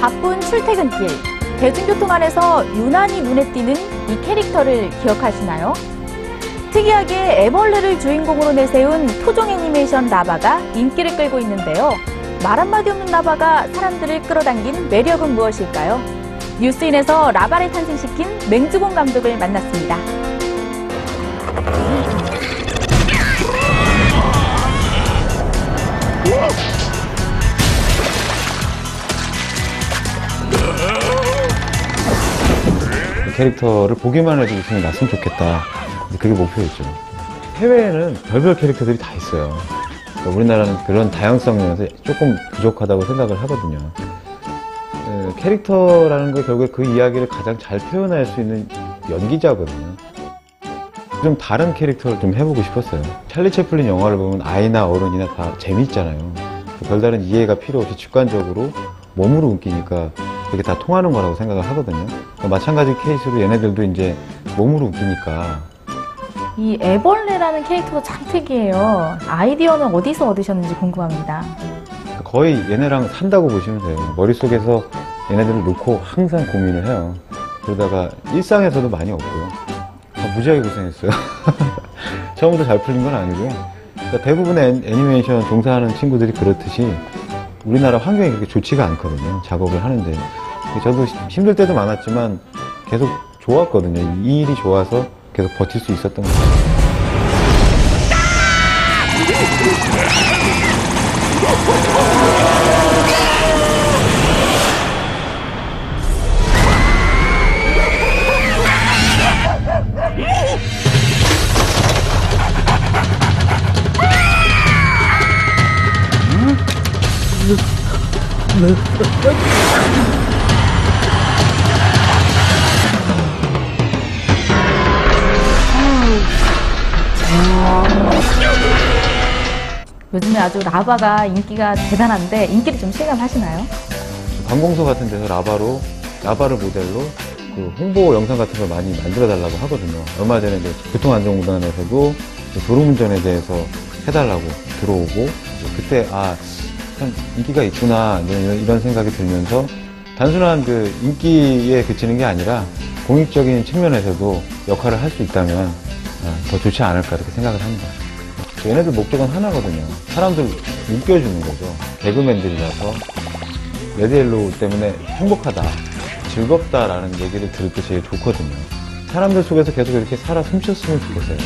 바쁜 출퇴근길, 대중교통 안에서 유난히 눈에 띄는 이 캐릭터를 기억하시나요? 특이하게 애벌레를 주인공으로 내세운 토종 애니메이션 라바가 인기를 끌고 있는데요. 말 한마디 없는 라바가 사람들을 끌어당긴 매력은 무엇일까요? 뉴스인에서 라바를 탄생시킨 맹주공 감독을 만났습니다. 캐릭터를 보기만 해도 웃음이 났으면 좋겠다. 그게 목표였죠. 해외에는 별별 캐릭터들이 다 있어요. 그러니까 우리나라는 그런 다양성 면에서 조금 부족하다고 생각을 하거든요. 에, 캐릭터라는 게 결국에 그 이야기를 가장 잘 표현할 수 있는 연기자거든요. 좀 다른 캐릭터를 좀 해보고 싶었어요. 찰리 채플린 영화를 보면 아이나 어른이나 다 재밌잖아요. 별다른 이해가 필요 없이 직관적으로 몸으로 웃기니까 그게 다 통하는 거라고 생각을 하거든요. 그러니까 마찬가지 케이스로 얘네들도 이제 몸으로 웃기니까 이 애벌레라는 캐릭터도 참 특이해요. 아이디어는 어디서 얻으셨는지 궁금합니다. 거의 얘네랑 산다고 보시면 돼요. 머릿속에서 얘네들을 놓고 항상 고민을 해요. 그러다가 일상에서도 많이 없고요. 다 무지하게 고생했어요. 처음부터 잘 풀린 건 아니고요. 그러니까 대부분의 애- 애니메이션 종사하는 친구들이 그렇듯이 우리나라 환경이 그렇게 좋지가 않거든요. 작업을 하는데. 저도 시- 힘들 때도 많았지만 계속 좋았거든요. 이 일이 좋아서 계속 버틸 수 있었던 것 같아요. 요즘에 아주 라바가 인기가 대단한데 인기를 좀 실감하시나요? 관공서 같은 데서 라바로 라바를 모델로 그 홍보 영상 같은 걸 많이 만들어 달라고 하거든요. 얼마 전에 이제 교통안전공단에서도 그 도로운전에 대해서 해달라고 들어오고 그때 아 참 인기가 있구나 이런, 이런 생각이 들면서 단순한 그 인기에 그치는 게 아니라 공익적인 측면에서도 역할을 할 수 있다면 아, 더 좋지 않을까 이렇게 생각을 합니다. 얘네들 목적은 하나거든요. 사람들 웃겨주는 거죠. 개그맨들이라서 레드옐로우 때문에 행복하다, 즐겁다라는 얘기를 들을 때 제일 좋거든요. 사람들 속에서 계속 이렇게 살아 숨쉬었으면 좋겠어요.